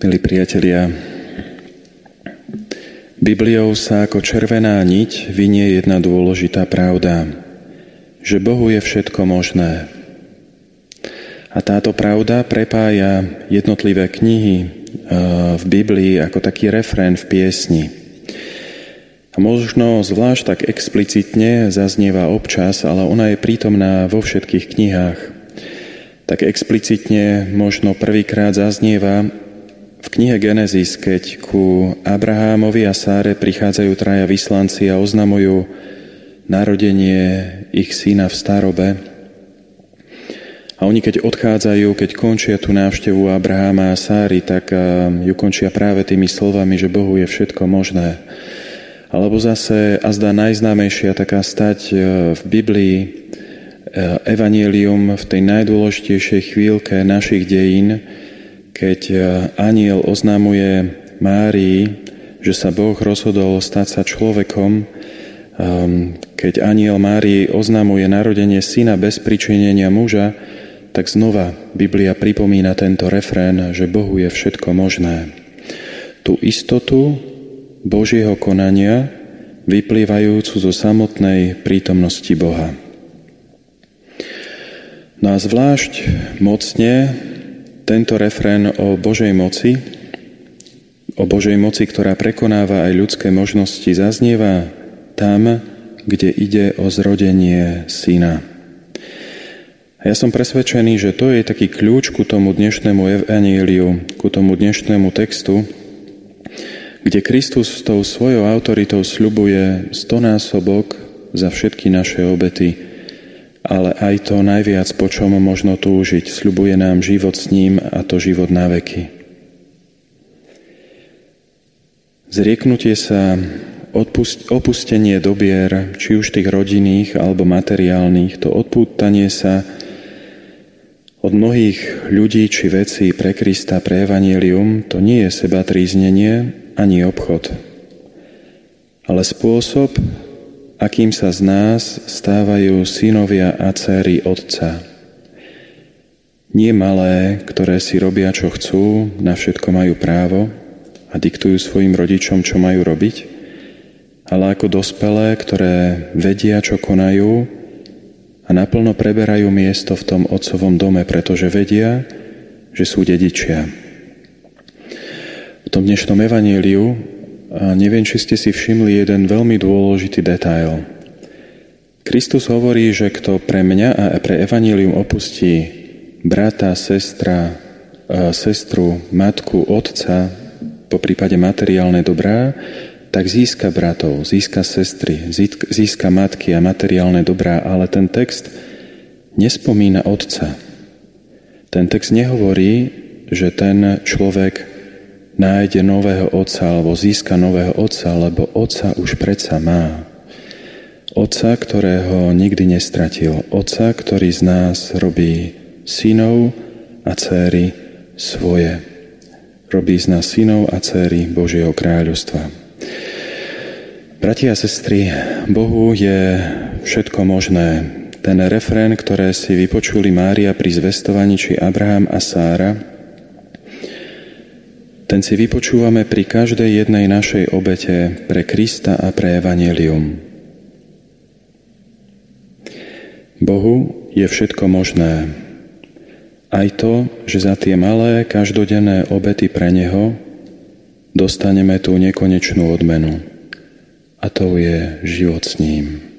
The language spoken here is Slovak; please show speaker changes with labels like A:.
A: Milí priatelia, Bibliou sa ako červená niť vynie jedna dôležitá pravda, že Bohu je všetko možné. A táto pravda prepája jednotlivé knihy eh, v Biblii ako taký refrén v piesni. A možno zvlášť tak explicitne zaznieva občas, ale ona je prítomná vo všetkých knihách. Tak explicitne možno prvýkrát zaznieva knihe Genesis, keď ku Abrahámovi a Sáre prichádzajú traja vyslanci a oznamujú narodenie ich syna v starobe, a oni keď odchádzajú, keď končia tú návštevu Abraháma a Sáry, tak ju končia práve tými slovami, že Bohu je všetko možné. Alebo zase, a zdá najznámejšia taká stať e, v Biblii, e, Evangelium v tej najdôležitejšej chvíľke našich dejín, keď e, aniel oznámuje Márii, že sa Boh rozhodol stať sa človekom, ehm, keď aniel Márii oznamuje narodenie syna bez pričinenia muža, tak znova Biblia pripomína tento refrén, že Bohu je všetko možné. Tú istotu Božieho konania vyplývajúcu zo samotnej prítomnosti Boha. No a zvlášť mocne tento refrén o Božej moci, o Božej moci, ktorá prekonáva aj ľudské možnosti, zaznieva tam, kde ide o zrodenie syna. Ja som presvedčený, že to je taký kľúč ku tomu dnešnému evaníliu, ku tomu dnešnému textu, kde Kristus tou svojou autoritou sľubuje stonásobok za všetky naše obety, ale aj to najviac, po čom možno túžiť. Sľubuje nám život s ním a to život na veky. Zrieknutie sa, opustenie dobier, či už tých rodinných alebo materiálnych, to odpútanie sa od mnohých ľudí či vecí pre Krista, pre Evangelium, to nie je seba tríznenie ani obchod, ale spôsob, akým sa z nás stávajú synovia a céry Otca. Nie malé, ktoré si robia, čo chcú, na všetko majú právo a diktujú svojim rodičom, čo majú robiť, ale ako dospelé, ktoré vedia, čo konajú a naplno preberajú miesto v tom otcovom dome, pretože vedia, že sú dedičia. V tom dnešnom evaníliu a neviem, či ste si všimli jeden veľmi dôležitý detail. Kristus hovorí, že kto pre mňa a pre evanílium opustí brata, sestra, sestru, matku, otca, po prípade materiálne dobrá, tak získa bratov, získa sestry, získa matky a materiálne dobrá, ale ten text nespomína otca. Ten text nehovorí, že ten človek nájde nového otca alebo získa nového otca, lebo otca už predsa má. Otca, ktorého nikdy nestratil. Otca, ktorý z nás robí synov a céry svoje. Robí z nás synov a céry Božieho kráľovstva. Bratia a sestry, Bohu je všetko možné. Ten refrén, ktoré si vypočuli Mária pri zvestovaní, či Abraham a Sára, ten si vypočúvame pri každej jednej našej obete pre Krista a pre Evangelium. Bohu je všetko možné. Aj to, že za tie malé každodenné obety pre Neho dostaneme tú nekonečnú odmenu. A to je život s ním.